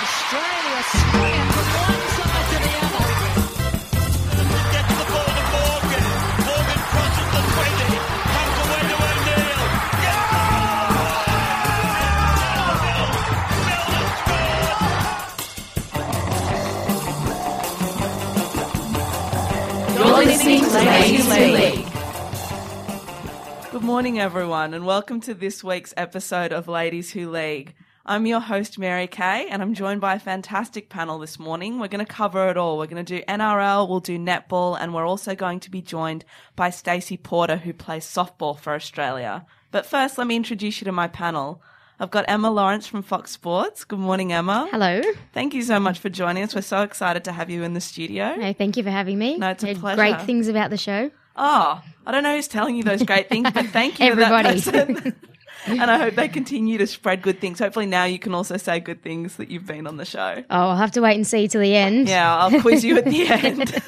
Australia swinging from one side to the other. Gets the ball to Morgan. Morgan crosses the 20. Comes away to O'Neill. You're listening to Ladies Who League. Good morning, everyone, and welcome to this week's episode of Ladies Who League. I'm your host, Mary K, and I'm joined by a fantastic panel this morning. We're going to cover it all. We're going to do NRL, we'll do netball, and we're also going to be joined by Stacey Porter, who plays softball for Australia. But first, let me introduce you to my panel. I've got Emma Lawrence from Fox Sports. Good morning, Emma. Hello. Thank you so much for joining us. We're so excited to have you in the studio. No, thank you for having me. No, it's a pleasure. Great things about the show. Oh, I don't know who's telling you those great things, but thank you, Everybody. that person. and I hope they continue to spread good things. Hopefully, now you can also say good things that you've been on the show. Oh, I'll have to wait and see till the end. Yeah, I'll quiz you at the end.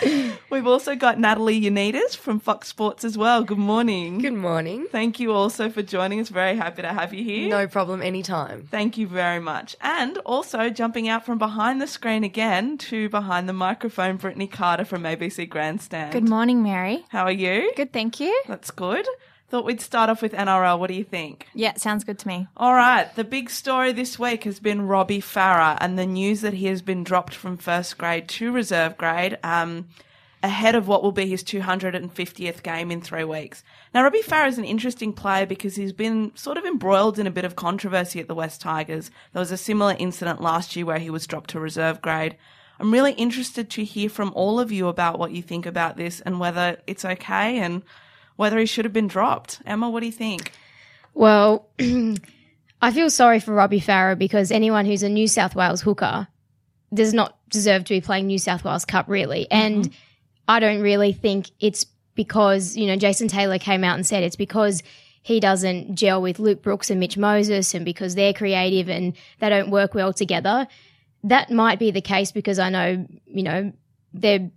We've also got Natalie Yoannidis from Fox Sports as well. Good morning. Good morning. Thank you also for joining us. Very happy to have you here. No problem anytime. Thank you very much. And also jumping out from behind the screen again to behind the microphone, Brittany Carter from ABC Grandstand. Good morning, Mary. How are you? Good, thank you. That's good. Thought we'd start off with NRL. What do you think? Yeah, sounds good to me. All right. The big story this week has been Robbie Farah and the news that he has been dropped from first grade to reserve grade um, ahead of what will be his 250th game in three weeks. Now, Robbie Farah is an interesting player because he's been sort of embroiled in a bit of controversy at the West Tigers. There was a similar incident last year where he was dropped to reserve grade. I'm really interested to hear from all of you about what you think about this and whether it's okay and whether he should have been dropped. Emma, what do you think? Well, I feel sorry for Robbie Farah because anyone who's a New South Wales hooker does not deserve to be playing New South Wales Cup, really. Mm-hmm. And I don't really think it's because, you know, Jason Taylor came out and said it's because he doesn't gel with Luke Brooks and Mitch Moses and because they're creative and they don't work well together. That might be the case because I know, you know, they're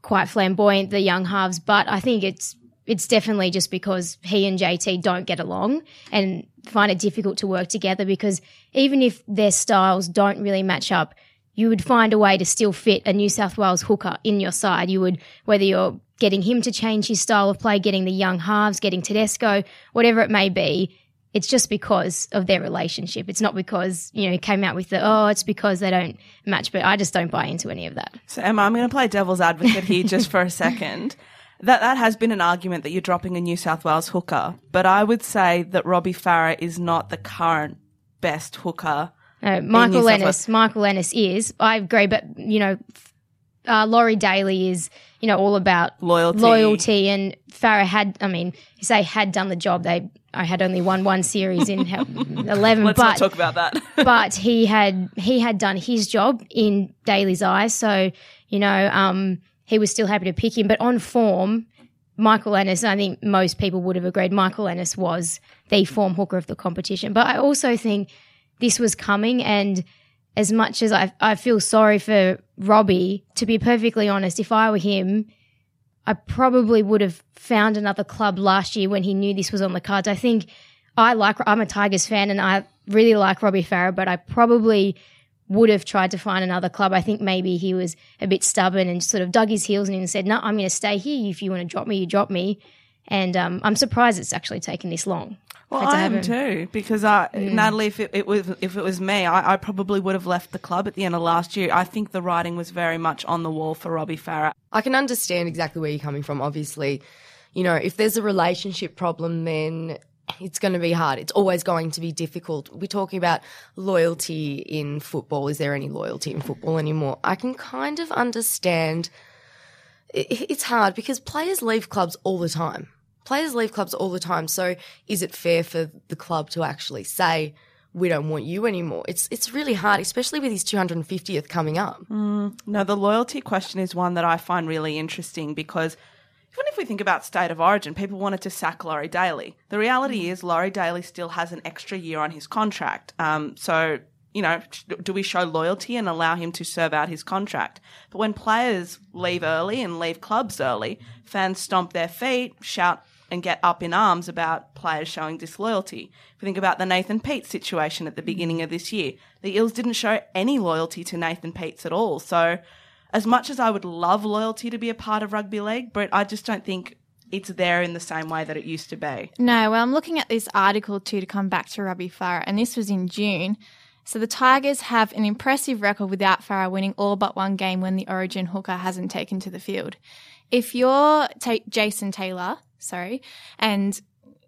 quite flamboyant, the young halves, but I think it's it's definitely just because he and JT don't get along and find it difficult to work together because even if their styles don't really match up, you would find a way to still fit a New South Wales hooker in your side. You would, whether you're getting him to change his style of play, getting the young halves, getting Tedesco, whatever it may be, it's just because of their relationship. It's not because, you know, he came out with the, oh, it's because they don't match, but I just don't buy into any of that. So Emma, I'm going to play devil's advocate here just for a second. That that has been an argument that you're dropping a New South Wales hooker, but I would say that Robbie Farah is not the current best hooker. Uh, Michael Ennis. Michael Ennis is. I agree, but you know, uh, Laurie Daly is. You know, all about Loyalty. loyalty, and Farah had. I mean, you say had done the job. They, I had only won one series in eleven, Let's but not talk about that. but he had he had done his job in Daly's eyes. So you know, um, he was still happy to pick him. But on form, Michael Ennis, I think most people would have agreed, Michael Ennis was the form hooker of the competition. But I also think this was coming, and as much as I I feel sorry for Robbie, to be perfectly honest, if I were him. I probably would have found another club last year when he knew this was on the cards. I think I like, I'm a Tigers fan and I really like Robbie Farah, but I probably would have tried to find another club. I think maybe he was a bit stubborn and sort of dug his heels in and said, no, I'm going to stay here. If you want to drop me, you drop me. And um, I'm surprised it's actually taken this long. well, to I am happen. too because I, Natalie, if it, it was if it was me, I, I probably would have left the club at the end of last year. I think the writing was very much on the wall for Robbie Farah. I can understand exactly where you're coming from. Obviously, you know, if there's a relationship problem, then it's going to be hard. It's always going to be difficult. We're talking about loyalty in football. Is there any loyalty in football anymore? I can kind of understand. It's hard because players leave clubs all the time. Players leave clubs all the time. So is it fair for the club to actually say, we don't want you anymore? It's, it's really hard, especially with his 250th coming up. Mm, no, the loyalty question is one that I find really interesting because even if we think about state of origin, people wanted to sack Laurie Daly. The reality is Laurie Daly still has an extra year on his contract. Um, so, you know, do we show loyalty and allow him to serve out his contract? But when players leave early and leave clubs early, fans stomp their feet, shout and get up in arms about players showing disloyalty. If we think about the Nathan Peets situation at the beginning of this year, the Eels didn't show any loyalty to Nathan Peets at all. So, as much as I would love loyalty to be a part of rugby league, but I just don't think it's there in the same way that it used to be. No, well, I'm looking at this article too to come back to Robbie Farah, and this was in June. So the Tigers have an impressive record without Farah winning all but one game when the Origin hooker hasn't taken to the field. If you're Jason Taylor, sorry, and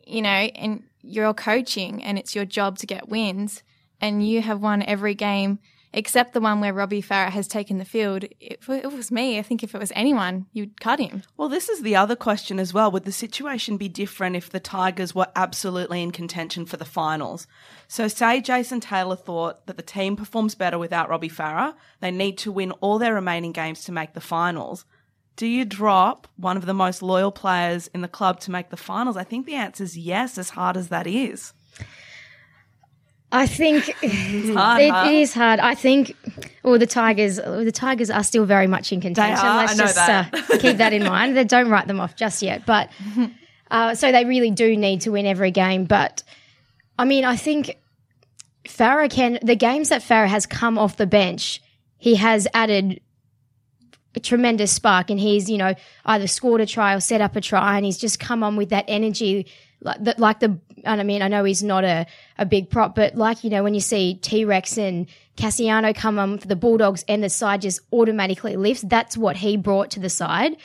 you know, and you're coaching and it's your job to get wins, and you have won every game except the one where Robbie Farah has taken the field. If it was me, I think if it was anyone, you'd cut him. Well, this is the other question as well. Would the situation be different if the Tigers were absolutely in contention for the finals? So, say Jason Taylor thought that the team performs better without Robbie Farah, they need to win all their remaining games to make the finals. Do you drop one of the most loyal players in the club to make the finals? I think the answer is yes, as hard as that is. I think hard, it- huh? it is hard. I think, well, the Tigers, the Tigers are still very much in contention. are, Let's I know just that. Uh, keep that in mind. They don't write them off just yet, but uh, so they really do need to win every game. But I mean, I think Farah can. The games that Farah has come off the bench, he has added a tremendous spark and he's you know either scored a try or set up a try and he's just come on with that energy like the, like the and I mean I know he's not a, a big prop but like you know when you see T-Rex and Kasiano come on for the Bulldogs and the side just automatically lifts that's what he brought to the side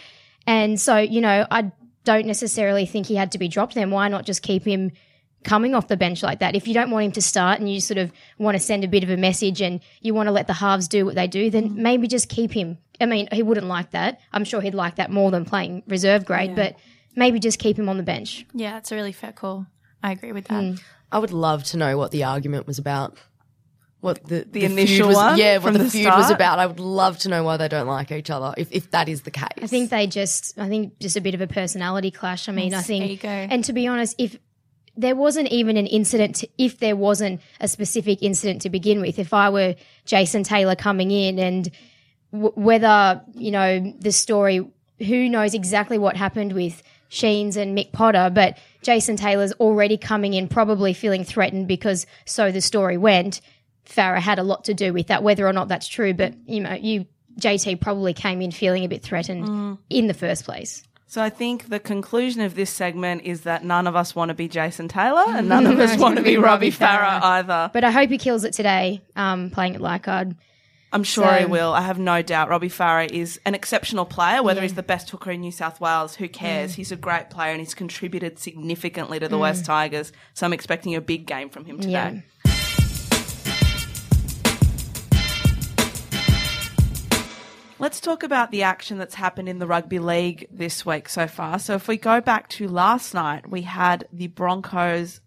and so you know I don't necessarily think he had to be dropped then why not just keep him coming off the bench like that. If you don't want him to start and you sort of want to send a bit of a message and you want to let the halves do what they do, then mm. maybe just keep him. I mean, he wouldn't like that. I'm sure he'd like that more than playing reserve grade, but maybe just keep him on the bench. Yeah, that's a really fair call. I agree with that. Hmm. I would love to know what the argument was about. What the, the, initial was, one yeah, what the, the feud was about. I would love to know why they don't like each other. If if that is the case, I think they just, I think just a bit of a personality clash. I mean, I Yes, think, ego. and to be honest, if there wasn't even an incident, to, if there wasn't a specific incident to begin with, if I were Jason Taylor coming in and w- whether, you know, the story, who knows exactly what happened with Sheens and Mick Potter, but Jason Taylor's already coming in probably feeling threatened because so the story went. Farah had a lot to do with that, whether or not that's true, but you know, you JT probably came in feeling a bit threatened in the first place. So I think the conclusion of this segment is that none of us want to be Jason Taylor and none of us want to be Robbie Farah either. But I hope he kills it today, um, playing at Leichhardt. I'm sure he will. I have no doubt. Robbie Farah is an exceptional player. Whether he's the best hooker in New South Wales, who cares? Mm. He's a great player and he's contributed significantly to the West mm. Tigers. So I'm expecting a big game from him today. Yeah. Let's talk about the action that's happened in the rugby league this week so far. So if we go back to last night, we had the Broncos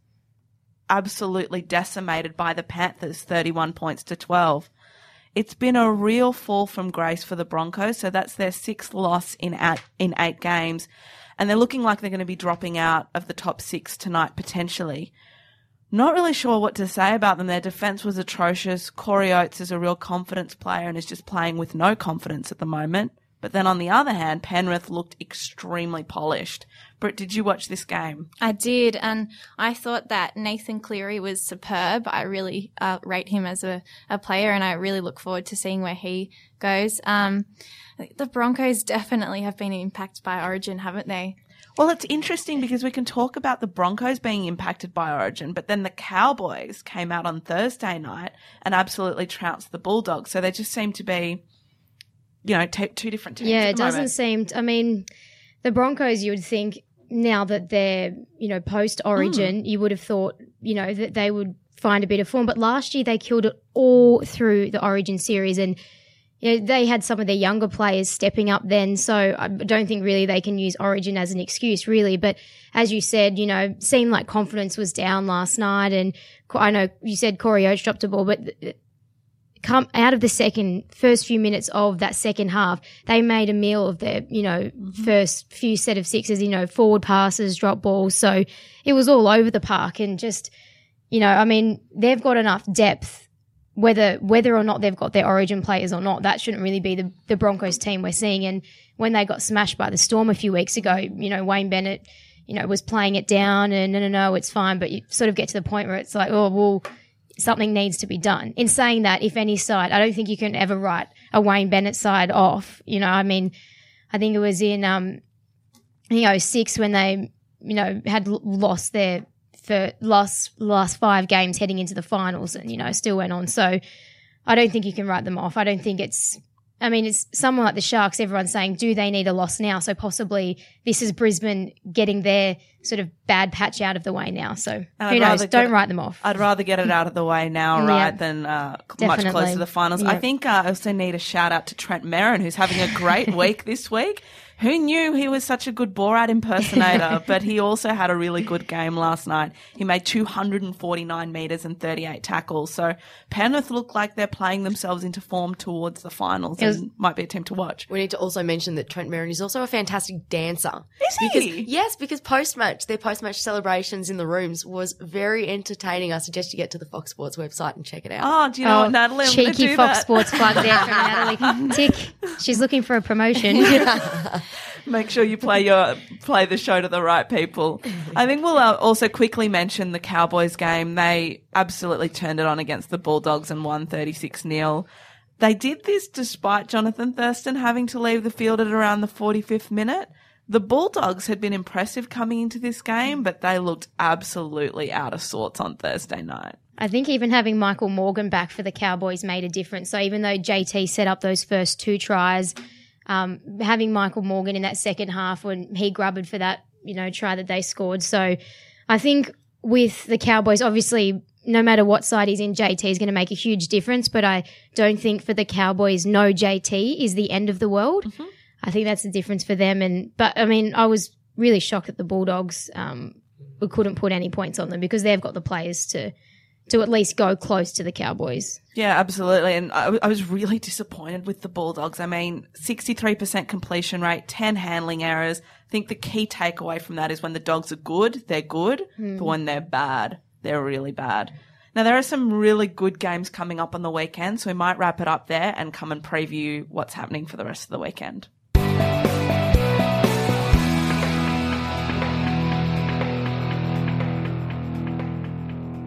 absolutely decimated by the Panthers, 31 points to 12. It's been a real fall from grace for the Broncos. So that's their sixth loss in eight, in eight games. And they're looking like they're going to be dropping out of the top six tonight potentially. Not really sure what to say about them. Their defense was atrocious. Corey Oates is a real confidence player and is just playing with no confidence at the moment. But then on the other hand, Penrith looked extremely polished. Britt, did you watch this game? I did, and I thought that Nathan Cleary was superb. I really uh, rate him as a, a player, and I really look forward to seeing where he goes. Um, the Broncos definitely have been impacted by Origin, haven't they? Well, it's interesting because we can talk about the Broncos being impacted by Origin, but then the Cowboys came out on Thursday night and absolutely trounced the Bulldogs. So they just seem to be, you know, t- two different teams. Yeah, it doesn't moment. seem. I mean, the Broncos, you would think now that they're you know post Origin, hmm. you would have thought you know that they would find a bit of form. But last year they killed it all through the Origin series, and you know, they had some of their younger players stepping up then. So I don't think really they can use Origin as an excuse, really. But as you said, you know, seemed like confidence was down last night, and I know you said Corey Oates dropped a ball, but come out of the second first few minutes of that second half, they made a meal of their, you know, mm-hmm. first few set of sixes, you know, forward passes, drop balls. So it was all over the park and just, you know, I mean, they've got enough depth. Whether whether or not they've got their origin players or not, that shouldn't really be the, the Broncos team we're seeing. And when they got smashed by the Storm a few weeks ago, you know, Wayne Bennett, you know, was playing it down and no, no, no, it's fine. But you sort of get to the point where it's like, oh, well, something needs to be done. In saying that, if any side, I don't think you can ever write a Wayne Bennett side off. You know, I mean, I think it was in, um, you know, six when they, you know, had lost their for last last five games heading into the finals, and you know, still went on. So I don't think you can write them off. I don't think it's. I mean, it's someone like the Sharks. Everyone's saying, do they need a loss now? So possibly this is Brisbane getting their sort of bad patch out of the way now. So I'd who knows? Don't write them off. I'd rather get it out of the way now, Yeah. right, than uh, much closer to the finals. I think uh, I also need a shout out to Trent Merrin, who's having a great week this week. Who knew he was such a good Borat impersonator? but he also had a really good game last night. He made 249 metres and 38 tackles. So Penrith look like they're playing themselves into form towards the finals was- and might be a team to watch. We need to also mention that Trent Merrin is also a fantastic dancer. Is he? Because, yes, because post match, their post match celebrations in the rooms was very entertaining. I suggest you get to the Fox Sports website and check it out. Oh, do you know what, oh, Natalie? I'm cheeky do Fox that. Sports plug there from Natalie. Tick. She's looking for a promotion. Make sure you play your play the show to the right people. I think we'll uh, also quickly mention the Cowboys game. They absolutely turned it on against the Bulldogs and won 36 0 They did this despite Jonathan Thurston having to leave the field at around the 45th minute. The Bulldogs had been impressive coming into this game, but they looked absolutely out of sorts on Thursday night. I think even having Michael Morgan back for the Cowboys made a difference. So even though JT set up those first two tries, um, having Michael Morgan in that second half when he grubbered for that, you know, try that they scored. So I think with the Cowboys, obviously, no matter what side he's in, JT is going to make a huge difference. But I don't think for the Cowboys, no JT is the end of the world. I think that's the difference for them. And but I mean, I was really shocked that the Bulldogs um, we couldn't put any points on them because they've got the players to to at least go close to the Cowboys. Yeah, absolutely. And I was really disappointed with the Bulldogs. I mean, 63% completion rate, 10 handling errors. I think the key takeaway from that is when the dogs are good, they're good. Hmm. But when they're bad, they're really bad. Now, there are some really good games coming up on the weekend, so we might wrap it up there and come and preview what's happening for the rest of the weekend.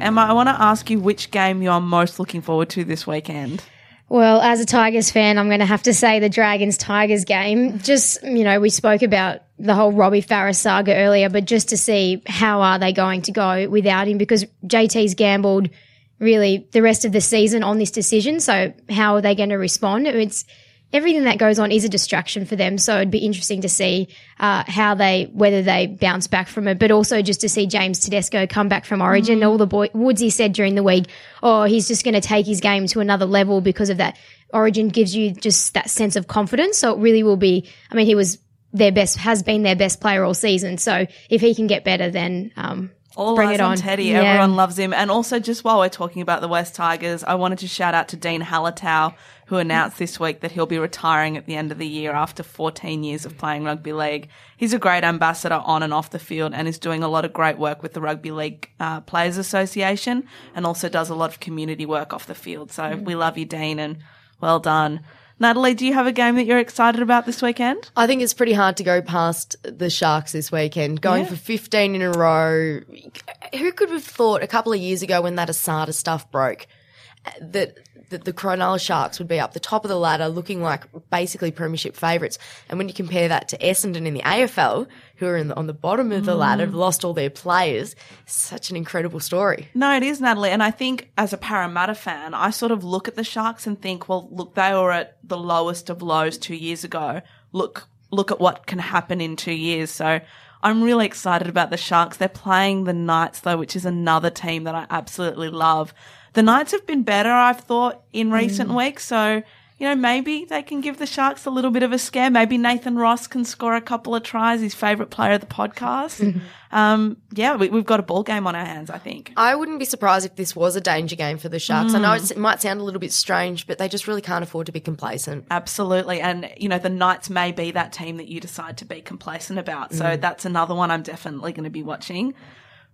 Emma, I want to ask you which game you are most looking forward to this weekend. Well, as a Tigers fan, I'm going to have to say the Dragons Tigers game. Just, you know, we spoke about the whole Robbie Farah saga earlier, but just to see how are they going to go without him because JT's gambled really the rest of the season on this decision. So how are they going to respond? It's everything that goes on is a distraction for them. So it'd be interesting to see uh, how they, whether they bounce back from it, but also just to see James Tedesco come back from Origin. All the boy Woodsy said during the week, oh, he's just going to take his game to another level because of that. Origin gives you just that sense of confidence. So it really will be. I mean, he was their best, has been their best player all season. So if he can get better, then um, All bring eyes on on. Teddy. Yeah. Everyone loves him. And also, just while we're talking about the West Tigers, I wanted to shout out to Dene Halatau, who announced this week that he'll be retiring at the end of the year after 14 years of playing rugby league. He's a great ambassador on and off the field and is doing a lot of great work with the Rugby League uh, Players Association and also does a lot of community work off the field. So we love you, Dene, and well done. Natalie, do you have a game that you're excited about this weekend? I think it's pretty hard to go past the Sharks this weekend. Going Yeah. for 15 in a row. Who could have thought a couple of years ago when that Asada stuff broke that, that the Cronulla Sharks would be up the top of the ladder looking like basically premiership favourites? And when you compare that to Essendon in the AFL, who are in the, on the bottom of the mm. ladder, have lost all their players, such an incredible story. No, it is, Natalie. And I think as a Parramatta fan, I sort of look at the Sharks and think, well, look, they were at the lowest of lows two years ago. Look, look at what can happen in two years. So I'm really excited about the Sharks. They're playing the Knights though, which is another team that I absolutely love. The Knights have been better, I've thought, in recent weeks. So, you know, maybe they can give the Sharks a little bit of a scare. Maybe Nathan Ross can score a couple of tries, his favourite player of the podcast. um, yeah, we, we've got a ball game on our hands, I think. I wouldn't be surprised if this was a danger game for the Sharks. I know it's, it might sound a little bit strange, but they just really can't afford to be complacent. Absolutely. And, you know, the Knights may be that team that you decide to be complacent about. So Mm. that's another one I'm definitely going to be watching.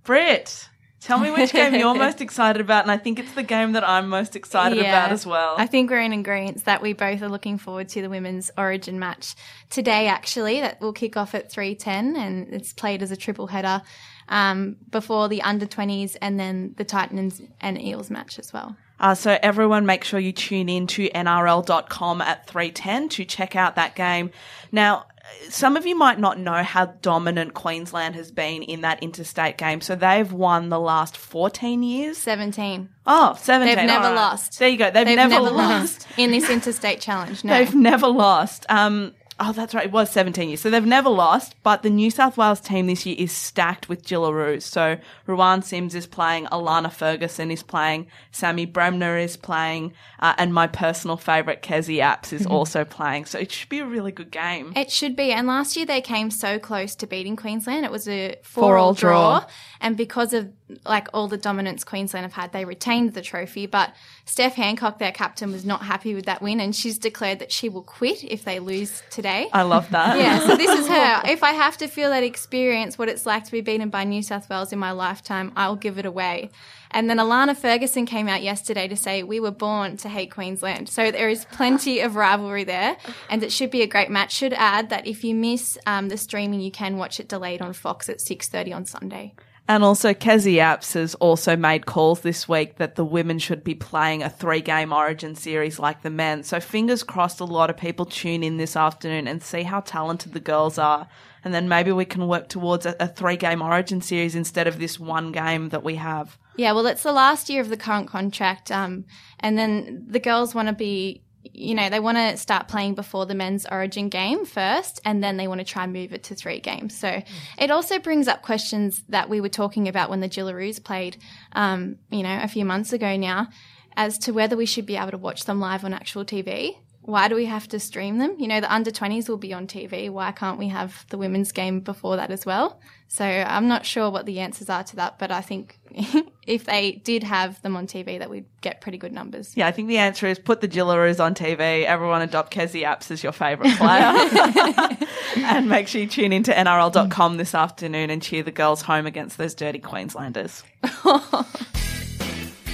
Britt, Tell me which game you're most excited about, and I think it's the game that I'm most excited about as well. I think we're in agreement that we both are looking forward to the women's Origin match today. Actually, that will kick off at three ten, and it's played as a triple header um, before the under twenties, and then the Titans and Eels match as well. Uh, so everyone make sure you tune in to nrl.com at 310 to check out that game. Now, some of you might not know how dominant Queensland has been in that interstate game. So they've won the last 14 years. Seventeen. Oh, 17. They've never right. lost. There you go. They've, They've never, never, lost. lost in this interstate challenge. No. They've never lost. Um, oh, that's right. It was 17 years. So they've never lost, but the New South Wales team this year is stacked with Jillaroos. So Ruan Sims is playing, Allana Ferguson is playing, Sammy Bremner is playing, uh, and my personal favourite, Kezie Apps, is also playing. So it should be a really good game. It should be. And last year they came so close to beating Queensland. It was a Four four-all all draw. draw. And because of like all the dominance Queensland have had, they retained the trophy. But Steph Hancock, their captain, was not happy with that win, and she's declared that she will quit if they lose today. I love that. yeah, so this is her. If I have to feel that experience, what it's like to be beaten by New South Wales in my lifetime, I'll give it away. And then Allana Ferguson came out yesterday to say we were born to hate Queensland. So there is plenty of rivalry there, and it should be a great match. Should add that if you miss um, the streaming, you can watch it delayed on Fox at six thirty on Sunday. And also, Kezie Apps has also made calls this week that the women should be playing a three game origin series like the men. So, fingers crossed, a lot of people tune in this afternoon and see how talented the girls are. And then maybe we can work towards a, a three game origin series instead of this one game that we have. Yeah, well, it's the last year of the current contract, um, and then the girls want to be, you know, they want to start playing before the men's Origin game first, and then they want to try and move it to three games. So it also brings up questions that we were talking about when the Jillaroos played, um, you know, a few months ago now, as to whether we should be able to watch them live on actual TV. Why do we have to stream them? You know, the under 20s will be on TV. Why can't we have the women's game before that as well? So I'm not sure what the answers are to that, but I think if they did have them on TV, that we'd get pretty good numbers. Yeah, I think the answer is put the Jillaroos on TV. Everyone adopt Kezie Apps as your favourite player. and make sure you tune into NRL.com this afternoon and cheer the girls home against those dirty Queenslanders.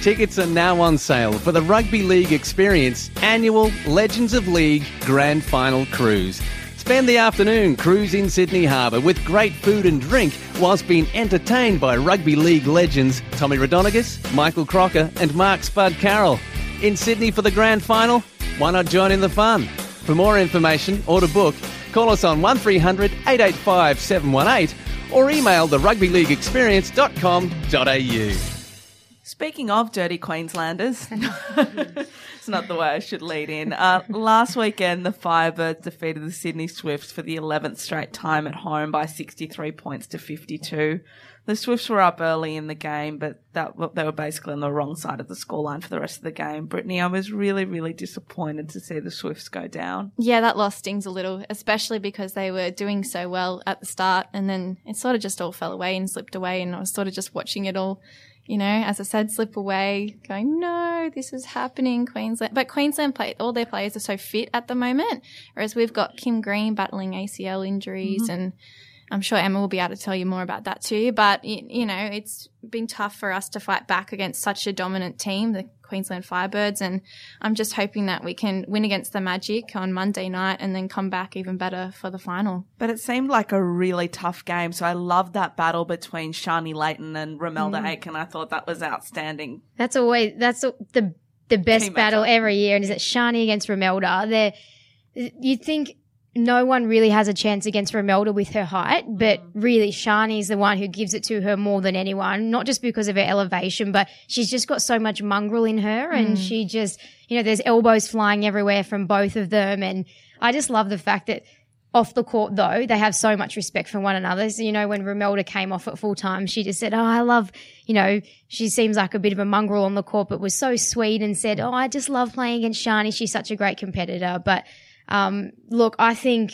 Tickets are now on sale for the Rugby League Experience annual Legends of League Grand Final Cruise. Spend the afternoon cruising Sydney Harbour with great food and drink whilst being entertained by Rugby League legends Tommy Raudonikis, Michael Crocker, and Mark Spud Carroll. In Sydney for the grand final? Why not join in the fun? For more information or to book, call us on 1300 885 718 or email the rugbyleagueexperience.com.au. Speaking of dirty Queenslanders, it's not the way I should lead in. Uh, last weekend, the Firebirds defeated the Sydney Swifts for the 11th straight time at home by 63 points to 52. The Swifts were up early in the game, but that they were basically on the wrong side of the scoreline for the rest of the game. Brittany, I was really, really disappointed to see the Swifts go down. Yeah, that loss stings a little, especially because they were doing so well at the start and then it sort of just all fell away and slipped away and I was sort of just watching it all, you know, as I said, slip away, going, no, this is happening, Queensland. But Queensland play, all their players are so fit at the moment, whereas we've got Kim Green battling ACL injuries mm-hmm. and I'm sure Emma will be able to tell you more about that too. But, you know, it's been tough for us to fight back against such a dominant team, the Queensland Firebirds. And I'm just hoping that we can win against the Magic on Monday night and then come back even better for the final. But it seemed like a really tough game, so I loved that battle between Sharni Layton and Romelda mm. Aiken. I thought that was outstanding. That's always that's the the best battle every year, and is it Sharni against Romelda? They're you think no one really has a chance against Romelda with her height, but mm. really Sharni's the one who gives it to her more than anyone, not just because of her elevation, but she's just got so much mongrel in her and mm. she just, you know, there's elbows flying everywhere from both of them. And I just love the fact that off the court though, they have so much respect for one another. So, you know, when Romelda came off at full time, she just said, Oh, I love, you know, she seems like a bit of a mongrel on the court, but was so sweet and said, Oh, I just love playing against Sharni. She's such a great competitor. But, um, look, I think,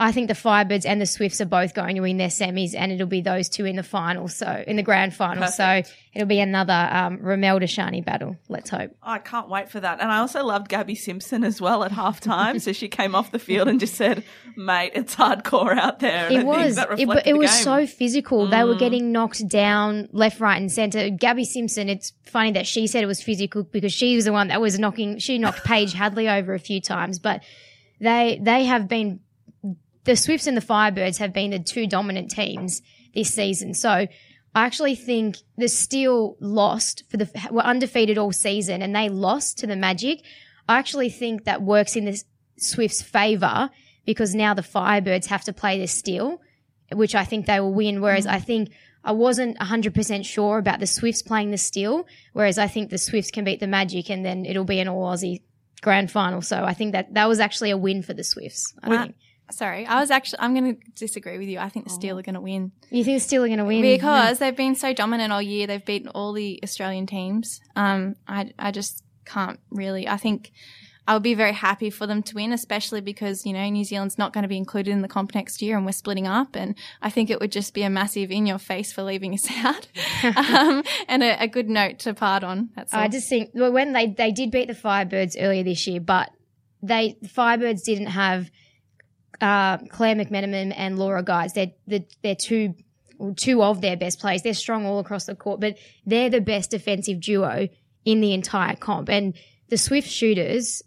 I think the Firebirds and the Swifts are both going to win their semis, and it'll be those two in the final. So in the grand final, so it'll be another um, Romelda Sharni battle. Let's hope. I can't wait for that. And I also loved Gabby Simpson as well at halftime. so she came off the field and just said, "Mate, it's hardcore out there." And It was. It, it was. Mm. so physical. They were getting knocked down left, right, and center. Gabby Simpson. It's funny that she said it was physical because she was the one that was knocking. She knocked Paige Hadley over a few times, but they they have been the Swifts and the Firebirds have been the two dominant teams this season. So I actually think the Steel lost for the were undefeated all season and they lost to the Magic. I actually think that works in the Swifts' favor because now the Firebirds have to play the Steel, which I think they will win. Whereas I think I wasn't 100% sure about the Swifts playing the Steel, whereas I think the Swifts can beat the Magic and then it'll be an all Aussie grand final. So I think that that was actually a win for the Swifts. I think. Sorry, I was actually. I'm going to disagree with you. I think the Oh. Steel are going to win You think the Steel are going to win? because they've been so dominant all year. They've beaten all the Australian teams. Um, I I just can't really. I think I would be very happy for them to win, especially because you know New Zealand's not going to be included in the comp next year, and we're splitting up. And I think it would just be a massive in your face for leaving us out, um, and a, a good note to part on. That's all. I just think well, when they they did beat the Firebirds earlier this year, but they the Firebirds didn't have uh, Clare McMeniman and Laura Geitz. They're the they're two two of their best players. They're strong all across the court, but they're the best defensive duo in the entire comp. And the Swift shooters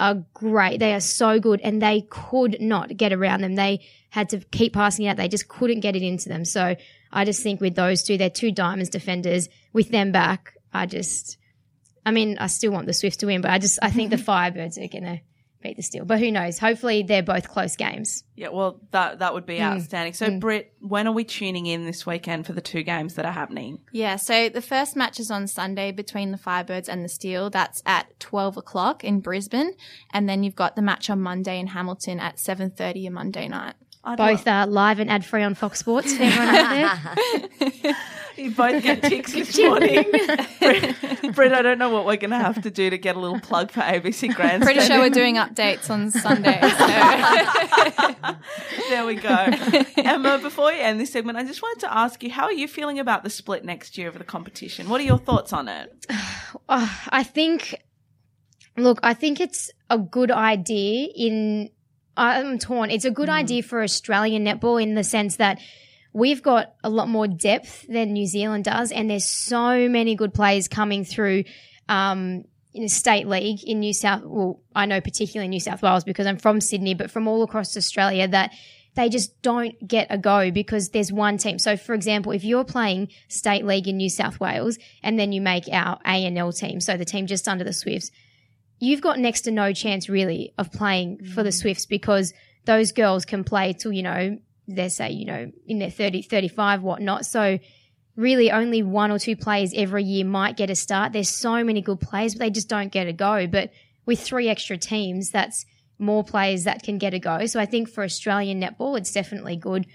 are great. They are so good, and they could not get around them. They had to keep passing it out. They just couldn't get it into them. So I just think with those two, they're two diamonds defenders. With them back, I just, I mean, I still want the Swifts to win, but I just, I think the Firebirds are going to beat the Steel. But who knows? Hopefully, they're both close games. Yeah, well, that that would be Mm. outstanding. So, Britt, when are we tuning in this weekend for the two games that are happening? Yeah, so the first match is on Sunday between the Firebirds and the Steel. That's at 12 o'clock in Brisbane. And then you've got the match on Monday in Hamilton at 7.30 on Monday night. I'd Both are live and ad free on Fox Sports. For everyone out there. You both get ticks this morning. Britt, I don't know what we're going to have to do to get a little plug for ABC Grand. Pretty sure we're doing updates on Sunday. So. There we go. Emma, before you end this segment, I just wanted to ask you, how are you feeling about the split next year of the competition? What are your thoughts on it? Oh, I think, look, I think it's a good idea in, I'm torn. It's a good mm. idea for Australian netball in the sense that we've got a lot more depth than New Zealand does, and there's so many good players coming through, um, in the state league in New South, well, I know particularly New South Wales because I'm from Sydney, but from all across Australia that they just don't get a go because there's one team. So, for example, if you're playing state league in New South Wales and then you make our A and L team, so the team just under the Swifts, you've got next to no chance really of playing for the Swifts because those girls can play till, you know, they say, you know, in their 30, 35, whatnot. So really only one or two players every year might get a start. There's so many good players, but they just don't get a go. But with three extra teams, that's more players that can get a go. So I think for Australian netball, it's definitely good.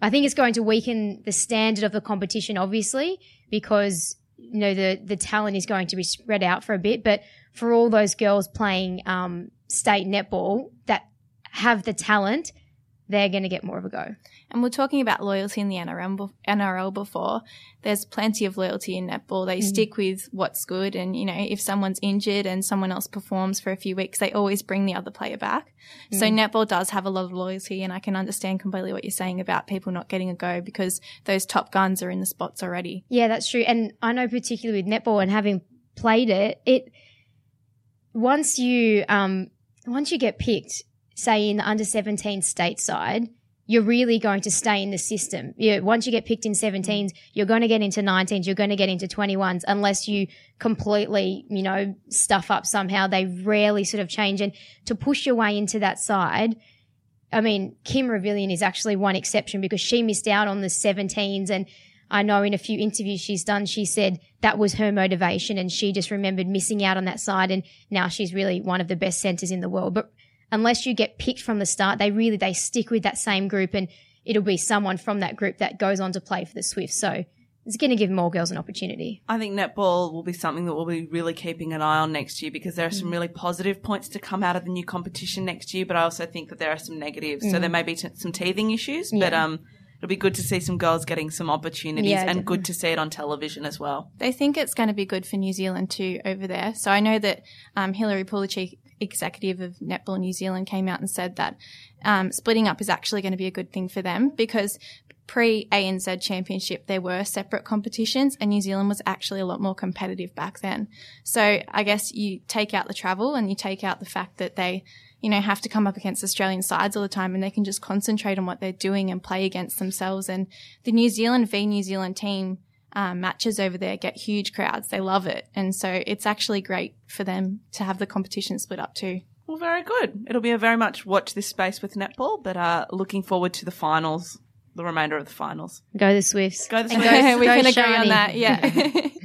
I think it's going to weaken the standard of the competition, obviously, because you know the the talent is going to be spread out for a bit. But for all those girls playing um, state netball that have the talent, they're going to get more of a go. And we're talking about loyalty in the NRL, NRL before. There's plenty of loyalty in netball. They stick with what's good. And, you know, if someone's injured and someone else performs for a few weeks, they always bring the other player back. So netball does have a lot of loyalty. And I can understand completely what you're saying about people not getting a go because those top guns are in the spots already. Yeah, that's true. And I know particularly with netball and having played it, it once you um once you get picked, say in the under seventeen state side, you're really going to stay in the system. You once you get picked in 17s, you're going to get into 19s, you're going to get into 21s unless you completely, you know, stuff up somehow. They rarely sort of change. And to push your way into that side, I mean, Kim Ravaillion is actually one exception because she missed out on the 17s. And I know in a few interviews she's done, she said that was her motivation and she just remembered missing out on that side. And now she's really one of the best centers in the world. But unless you get picked from the start, they really, they stick with that same group and it'll be someone from that group that goes on to play for the Swifts. So it's going to give more girls an opportunity. I think netball will be something that we'll be really keeping an eye on next year because there are some really positive points to come out of the new competition next year, but I also think that there are some negatives. So there may be t- some teething issues, but um, it'll be good to see some girls getting some opportunities Yeah, and good to see it on television as well. They think it's going to be good for New Zealand too over there. So I know that um, Hilary Poole, the chief executive of Netball New Zealand, came out and said that um, splitting up is actually going to be a good thing for them because pre ANZ Championship there were separate competitions and New Zealand was actually a lot more competitive back then. So I guess you take out the travel and you take out the fact that they you know, have to come up against Australian sides all the time and they can just concentrate on what they're doing and play against themselves. And the New Zealand v New Zealand team um, matches over there get huge crowds. They love it. And so it's actually great for them to have the competition split up too. Well, very good. It'll be a very much watch this space with netball, but uh, looking forward to the finals, the remainder of the finals. Go the Swifts. Go the And Swifts. we go can agree on Sharni. that. Yeah.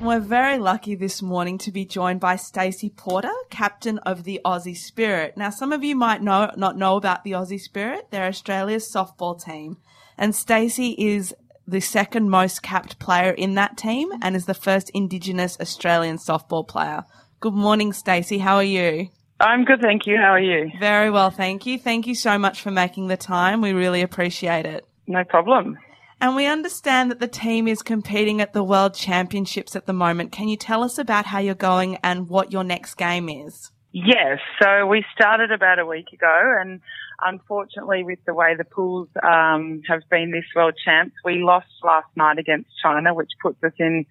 We're very lucky this morning to be joined by Stacey Porter, captain of the Aussie Spirit. Now, some of you might know not know about the Aussie Spirit. They're Australia's softball team, and Stacey is the second most capped player in that team and is the first Indigenous Australian softball player. Good morning, Stacey. How are you? I'm good, thank you. How are you? Very well, thank you. Thank you so much for making the time. We really appreciate it. No problem. And we understand that the team is competing at the World Championships at the moment. Can you tell us about how you're going and what your next game is? Yes, so we started about a week ago, and unfortunately, with the way the pools um, have been this World Champs, we lost last night against China, which puts us in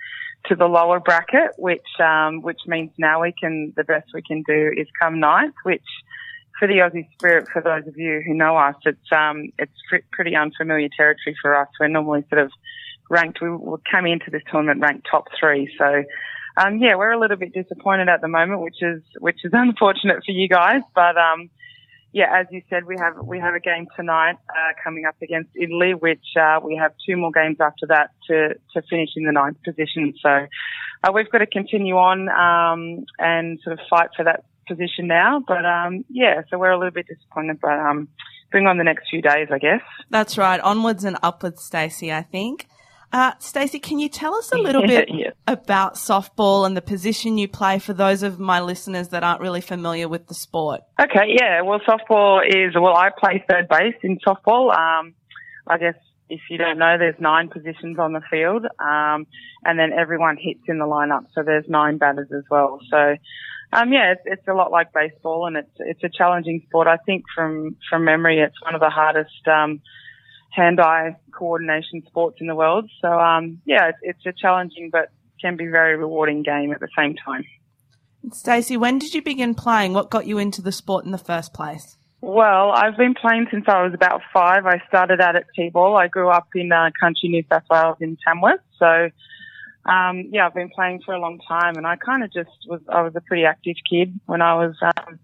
to the lower bracket, which um, which means now we can the best we can do is come ninth, which for the Aussie Spirit, for those of you who know us, it's um, it's pretty unfamiliar territory for us. We're normally sort of ranked. We, came into this tournament ranked top three, so um, yeah, we're a little bit disappointed at the moment, which is which is unfortunate for you guys. But um, yeah, as you said, we have we have a game tonight uh, coming up against Italy, which uh, we have two more games after that to to finish in the ninth position. So uh, we've got to continue on um, and sort of fight for that position now. But um, yeah, so we're a little bit disappointed, but um, bring on the next few days, I guess. That's right. Onwards and upwards, Stacey, I think. Uh, Stacey, can you tell us a little bit about softball and the position you play for those of my listeners that aren't really familiar with the sport? Okay, yeah. Well, softball is well. I play third base in softball. Um, I guess if you don't know, there's nine positions on the field, um, and then everyone hits in the lineup. So there's nine batters as well. So, um, yeah, it's, it's a lot like baseball, and it's it's a challenging sport. I think from from memory, it's one of the hardest um, hand-eye coordination sports in the world. So, um, yeah, it's, it's a challenging but can be very rewarding game at the same time. Stacey, when did you begin playing? What got you into the sport in the first place? Well, I've been playing since I was about five. I started out at T-ball. I grew up in uh, country New South Wales in Tamworth. So, um, yeah, I've been playing for a long time and I kind of just was, I was a pretty active kid when I was, um,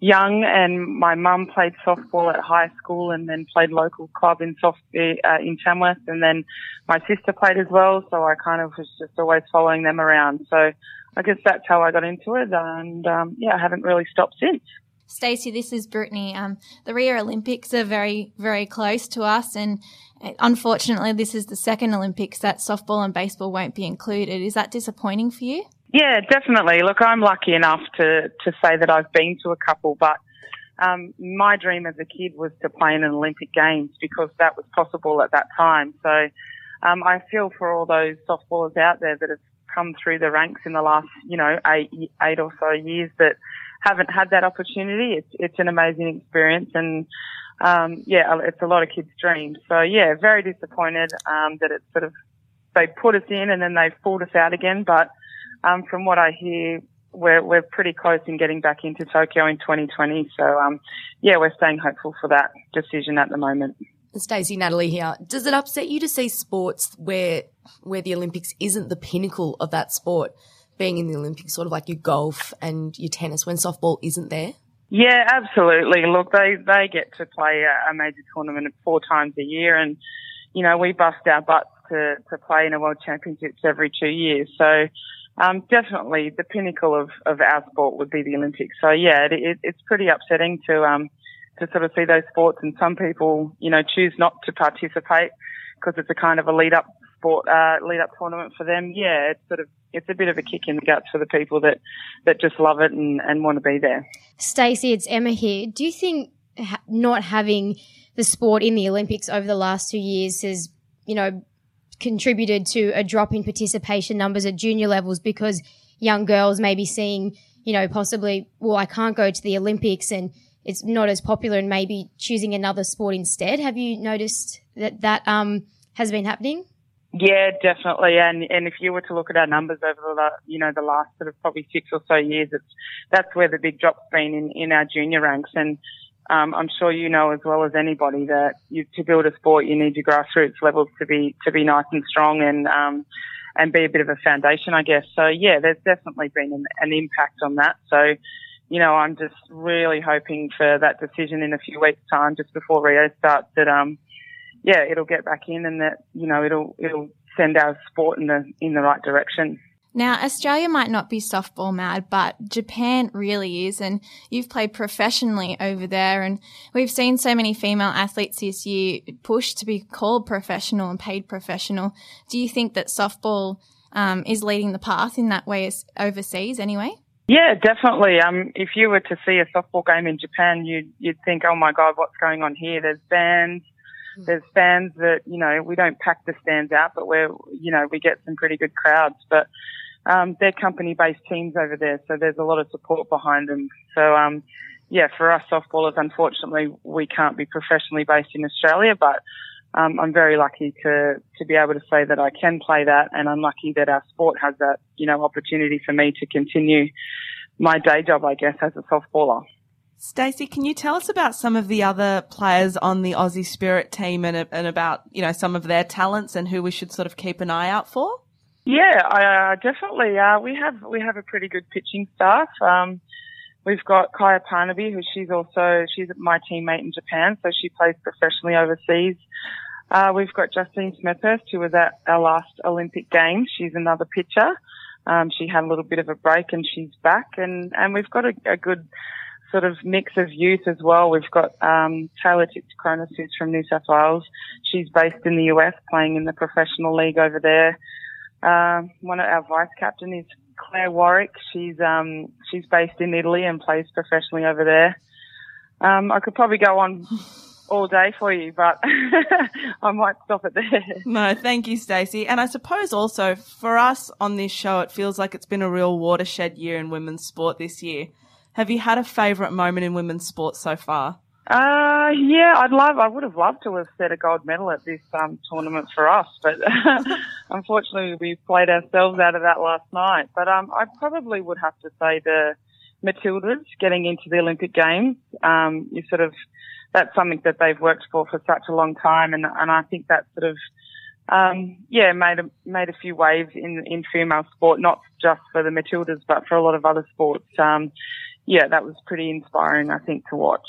young and my mum played softball at high school and then played local club in soft, uh, in Tamworth and then my sister played as well. So I kind of was just always following them around. So I guess that's how I got into it and, um, yeah, I haven't really stopped since. Stacey, this is Brittany. Um, the Rio Olympics are very, very close to us, and uh, unfortunately, this is the second Olympics that softball and baseball won't be included. Is that disappointing for you? Yeah, definitely. Look, I'm lucky enough to, to say that I've been to a couple, but um, my dream as a kid was to play in an Olympic Games because that was possible at that time. So um, I feel for all those softballers out there that have come through the ranks in the last, you know, eight, eight or so years that haven't had that opportunity. It's, it's an amazing experience and, um, yeah, it's a lot of kids' dreams. So yeah, very disappointed, um, that it's sort of, they put us in and then they pulled us out again. But, um, from what I hear, we're, we're pretty close in getting back into Tokyo in 2020. So, um, yeah, we're staying hopeful for that decision at the moment. Stacey, Natalie here. Does it upset you to see sports where where the Olympics isn't the pinnacle of that sport, being in the Olympics, sort of like your golf and your tennis, when softball isn't there? Yeah, absolutely. Look, they, they get to play a, a major tournament four times a year and, you know, we bust our butts to, to play in a world championships every two years. So, um, definitely the pinnacle of, of our sport would be the Olympics. So yeah, it, it, it's pretty upsetting to, um, to sort of see those sports and some people, you know, choose not to participate because it's a kind of a lead up sport, uh, lead up tournament for them. Yeah, it's sort of it's a bit of a kick in the guts for the people that that just love it and, and want to be there. Stacey, it's Emma here. Do you think ha- not having the sport in the Olympics over the last two years has, you know, contributed to a drop in participation numbers at junior levels because young girls may be seeing, you know, possibly, well, I can't go to the Olympics and it's not as popular and maybe choosing another sport instead. Have you noticed that that um, has been happening? Yeah, definitely. And and if you were to look at our numbers over the you know the last sort of probably six or so years, it's that's where the big drop's been in in our junior ranks. And um, I'm sure you know as well as anybody that you, to build a sport, you need your grassroots levels to be to be nice and strong and um, and be a bit of a foundation, I guess. So yeah, there's definitely been an, an impact on that. So you know, I'm just really hoping for that decision in a few weeks' time, just before Rio starts, that um yeah, it'll get back in and that, you know, it'll, it'll send our sport in the, in the right direction. Now, Australia might not be softball mad, but Japan really is. And you've played professionally over there. And we've seen so many female athletes this year push to be called professional and paid professional. Do you think that softball um, is leading the path in that way overseas anyway? Yeah, definitely. Um, if you were to see a softball game in Japan, you'd, you'd think, oh my God, what's going on here? There's bands, there's fans that, you know, we don't pack the stands out, but we're, you know, we get some pretty good crowds, but, um, they're company based teams over there. So there's a lot of support behind them. So, um, yeah, for us softballers, unfortunately, we can't be professionally based in Australia, but, um, I'm very lucky to, to be able to say that I can play that and I'm lucky that our sport has that, you know, opportunity for me to continue my day job, I guess, as a softballer. Stacey, can you tell us about some of the other players on the Aussie Spirit team and, and about, you know, some of their talents and who we should sort of keep an eye out for? Yeah, I, uh, definitely. Uh, we have we have a pretty good pitching staff. Um, we've got Kaia Parnaby, who she's also she's my teammate in Japan, so she plays professionally overseas. Uh, we've got Justine Smethurst, who was at our last Olympic Games. She's another pitcher. Um, she had a little bit of a break and she's back, and and we've got a, a good sort of mix of youth as well. We've got um, Taylah Tsitsikronis, who's from New South Wales. She's based in the US, playing in the professional league over there. Um, one of our vice captain is Clare Warwick. She's um, she's based in Italy and plays professionally over there. Um, I could probably go on all day for you, but I might stop it there. No, thank you, Stacey. And I suppose also for us on this show, it feels like it's been a real watershed year in women's sport this year. Have you had a favourite moment in women's sport so far? Uh, yeah, I'd love, I would have loved to have set a gold medal at this um, tournament for us, but unfortunately we played ourselves out of that last night. But um, I probably would have to say the Matildas getting into the Olympic Games. Um, you sort of, that's something that they've worked for for such a long time, and and I think that sort of um, yeah, made a, made a few waves in, in female sport, not just for the Matildas, but for a lot of other sports. Um, yeah, that was pretty inspiring, I think, to watch.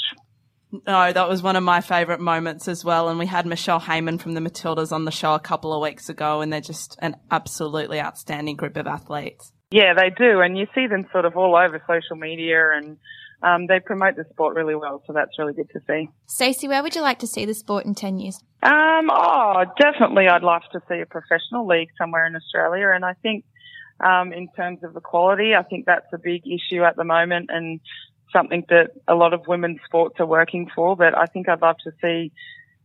No, that was one of my favourite moments as well. And we had Michelle Heyman from the Matildas on the show a couple of weeks ago, and they're just an absolutely outstanding group of athletes. Yeah, they do. And you see them sort of all over social media and um, they promote the sport really well, so that's really good to see. Stacey, where would you like to see the sport in 10 years? Um, oh, definitely I'd love to see a professional league somewhere in Australia. And I think um, in terms of equality, I think that's a big issue at the moment and something that a lot of women's sports are working for. But I think I'd love to see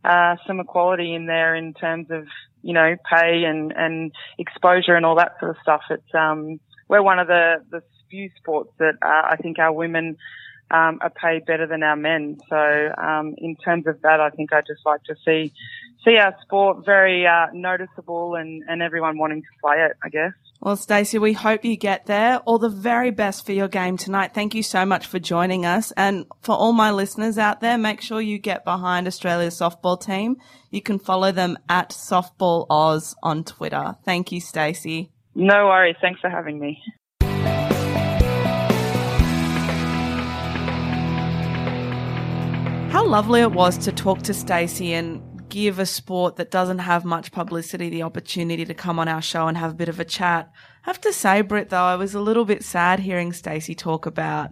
uh, some equality in there in terms of, you know, pay and, and exposure and all that sort of stuff. It's, um, we're one of the, the few sports that uh, I think our women um, are paid better than our men. So um, in terms of that, I think I'd just like to see see our sport very uh, noticeable and, and everyone wanting to play it. I guess. Well, Stacey, we hope you get there. All the very best for your game tonight. Thank you so much for joining us. And for all my listeners out there, make sure you get behind Australia's softball team. You can follow them at Softball Oz on Twitter. Thank you, Stacey. No worries. Thanks for having me. How lovely it was to talk to Stacey and give a sport that doesn't have much publicity the opportunity to come on our show and have a bit of a chat. I have to say, Britt, though, I was a little bit sad hearing Stacey talk about,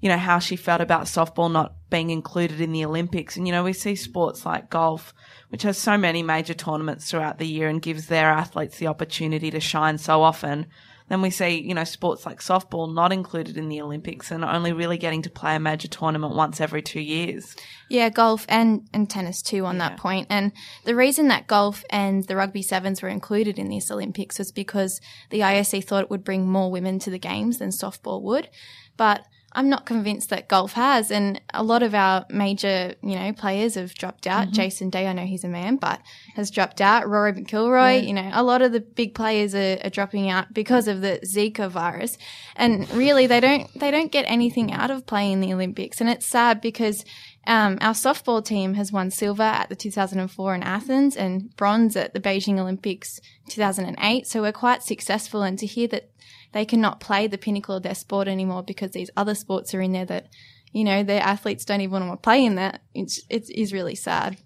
you know, how she felt about softball not being included in the Olympics. And, you know, we see sports like golf, which has so many major tournaments throughout the year and gives their athletes the opportunity to shine so often. Then we see, you know, sports like softball not included in the Olympics and only really getting to play a major tournament once every two years. Yeah, golf and, and tennis too on that point. And the reason that golf and the rugby sevens were included in this Olympics was because the IOC thought it would bring more women to the games than softball would. But I'm not convinced that golf has. And a lot of our major, you know, players have dropped out. Jason Day, I know he's a man, but has dropped out. Rory McIlroy, you know, a lot of the big players are, are dropping out because of the Zika virus. And really, they don't, they don't get anything out of playing the Olympics. And it's sad because um, our softball team has won silver at the 2004 in Athens and bronze at the Beijing Olympics 2008. So we're quite successful. And to hear that they cannot play the pinnacle of their sport anymore because these other sports are in there that, you know, their athletes don't even want to play in that, it's, it is really sad.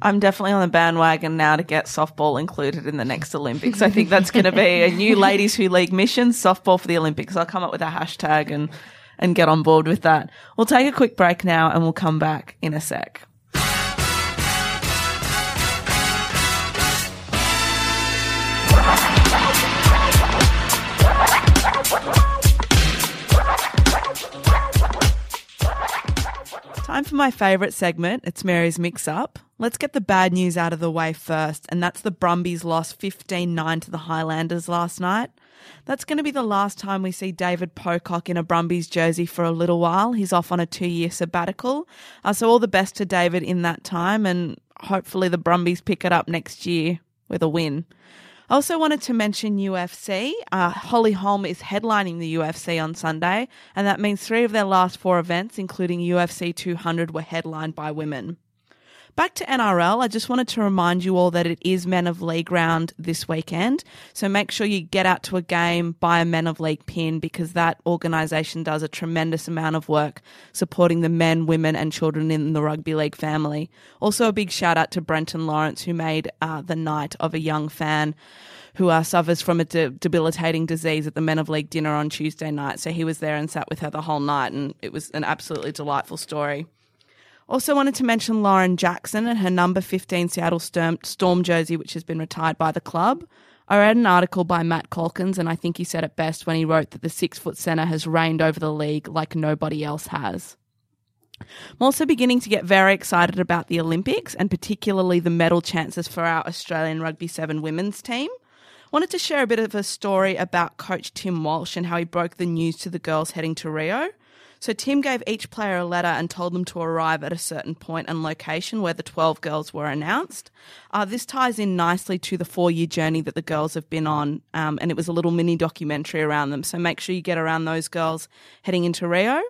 I'm definitely on the bandwagon now to get softball included in the next Olympics. I think that's going to be a new Ladies Who League mission, softball for the Olympics. I'll come up with a hashtag and, and get on board with that. We'll take a quick break now and we'll come back in a sec. Time for my favourite segment. It's Mary's Mix Up. Let's get the bad news out of the way first, and that's the Brumbies lost 15 9 to the Highlanders last night. That's going to be the last time we see David Pocock in a Brumbies jersey for a little while. He's off on a two year sabbatical. Uh, so, all the best to David in that time, and hopefully the Brumbies pick it up next year with a win. I also wanted to mention UFC. Uh, Holly Holm is headlining the UFC on Sunday, and that means three of their last four events, including UFC 200, were headlined by women. Back to NRL, I just wanted to remind you all that it is Men of League round this weekend. So make sure you get out to a game, buy a Men of League pin because that organisation does a tremendous amount of work supporting the men, women, and children in the rugby league family. Also, a big shout out to Brenton Lawrence who made uh, the night of a young fan who uh, suffers from a de- debilitating disease at the Men of League dinner on Tuesday night. So he was there and sat with her the whole night, and it was an absolutely delightful story. Also, wanted to mention Lauren Jackson and her number 15 Seattle Storm, jersey, which has been retired by the club. I read an article by Matt Calkins, and I think he said it best when he wrote that the six foot centre has reigned over the league like nobody else has. I'm also beginning to get very excited about the Olympics and particularly the medal chances for our Australian Rugby 7 women's team. Wanted to share a bit of a story about coach Tim Walsh and how he broke the news to the girls heading to Rio. So Tim gave each player a letter and told them to arrive at a certain point and location where the 12 girls were announced. Uh, this ties in nicely to the four year journey that the girls have been on, um, and it was a little mini documentary around them. So make sure you get around those girls heading into Rio.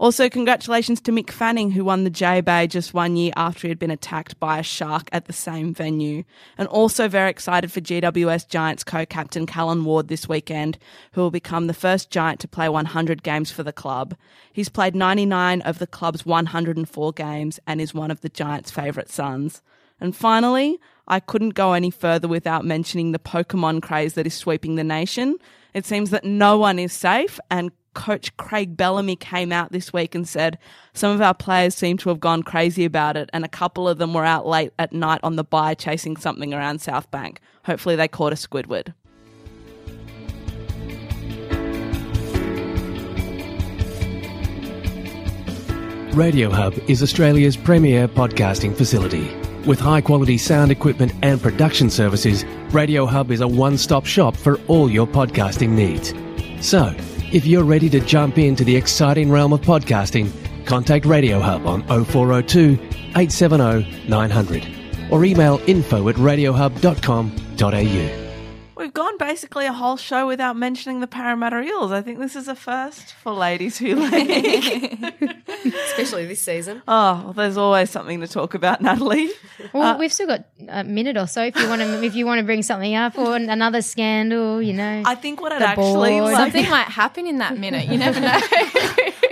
Also, congratulations to Mick Fanning, who won the J Bay just one year after he had been attacked by a shark at the same venue. And also very excited for GWS Giants co captain Callan Ward this weekend, who will become the first Giant to play 100 games for the club. He's played 99 of the club's 104 games and is one of the Giants' favourite sons. And finally, I couldn't go any further without mentioning the Pokemon craze that is sweeping the nation. It seems that no one is safe, and coach Craig Bellamy came out this week and said some of our players seem to have gone crazy about it, and a couple of them were out late at night on the bye chasing something around South Bank. Hopefully, they caught a Squidward. Radio Hub is Australia's premier podcasting facility. With high quality sound equipment and production services, Radio Hub is a one stop shop for all your podcasting needs. So, if you're ready to jump into the exciting realm of podcasting, contact Radio Hub on 0402 870 900 or email info at radiohub.com.au. We've gone basically a whole show without mentioning the Parramatta Eels. I think this is a first for Ladies Who League. especially this season. oh, well, there's always something to talk about, Natalie. Well, uh, we've still got a minute or so if you want to if you want to bring something up or another scandal, you know. I think what it The actually board. like, Something might happen in that minute. You never know.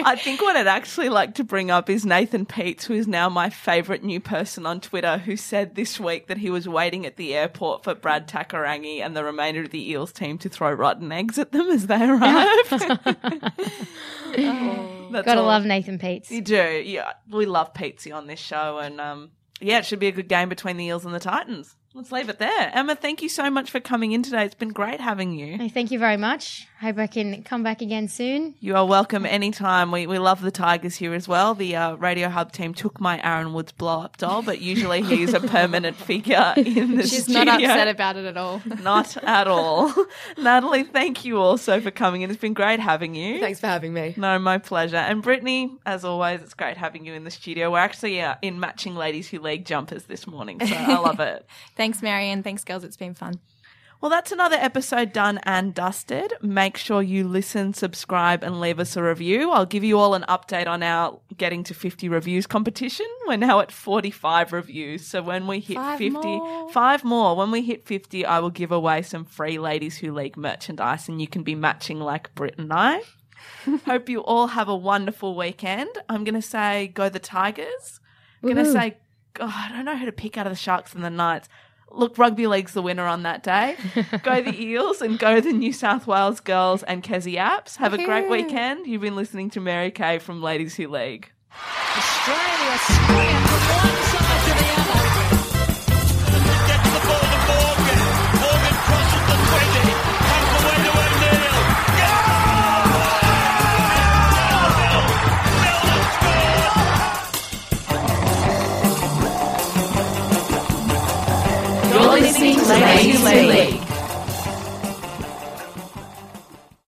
I think what I'd actually like to bring up is Nathan Peats, who is now my favourite new person on Twitter, who said this week that he was waiting at the airport for Brad Takairangi and the remainder of the Eels team to throw rotten eggs at them as they arrived. That's Gotta all. love Nathan Peats. You do. Yeah, we love Pizzi on this show, and um, yeah, it should be a good game between the Eels and the Titans. Let's leave it there. Emma, thank you so much for coming in today. It's been great having you. Hey, thank you very much. Hope I can come back again soon. You are welcome anytime. We we love the Tigers here as well. The uh, Radio Hub team took my Aaron Woods blow up doll, but usually he's a permanent figure in the She's studio. not upset about it at all. Not at all. Natalie, thank you also for coming in. It's been great having you. Thanks for having me. No, my pleasure. And Brittany, as always, it's great having you in the studio. We're actually uh, in matching Ladies Who League jumpers this morning, so I love it. Thanks, Marion. Thanks, girls. It's been fun. Well, that's another episode done and dusted. Make sure you listen, subscribe, and leave us a review. I'll give you all an update on our getting to 50 reviews competition. We're now at 45 reviews. So when we hit Five 50, more. five more, when we hit 50, I will give away some free Ladies Who League merchandise and you can be matching like Brit and I. Hope you all have a wonderful weekend. I'm going to say go the Tigers. I'm going to say, God, I don't know who to pick out of the Sharks and the Knights. Look, rugby league's the winner on that day. go the Eels and go the New South Wales girls and Kezie Apps. Have a great weekend. You've been listening to Mary K from Ladies Who League. Australia Ladies Late.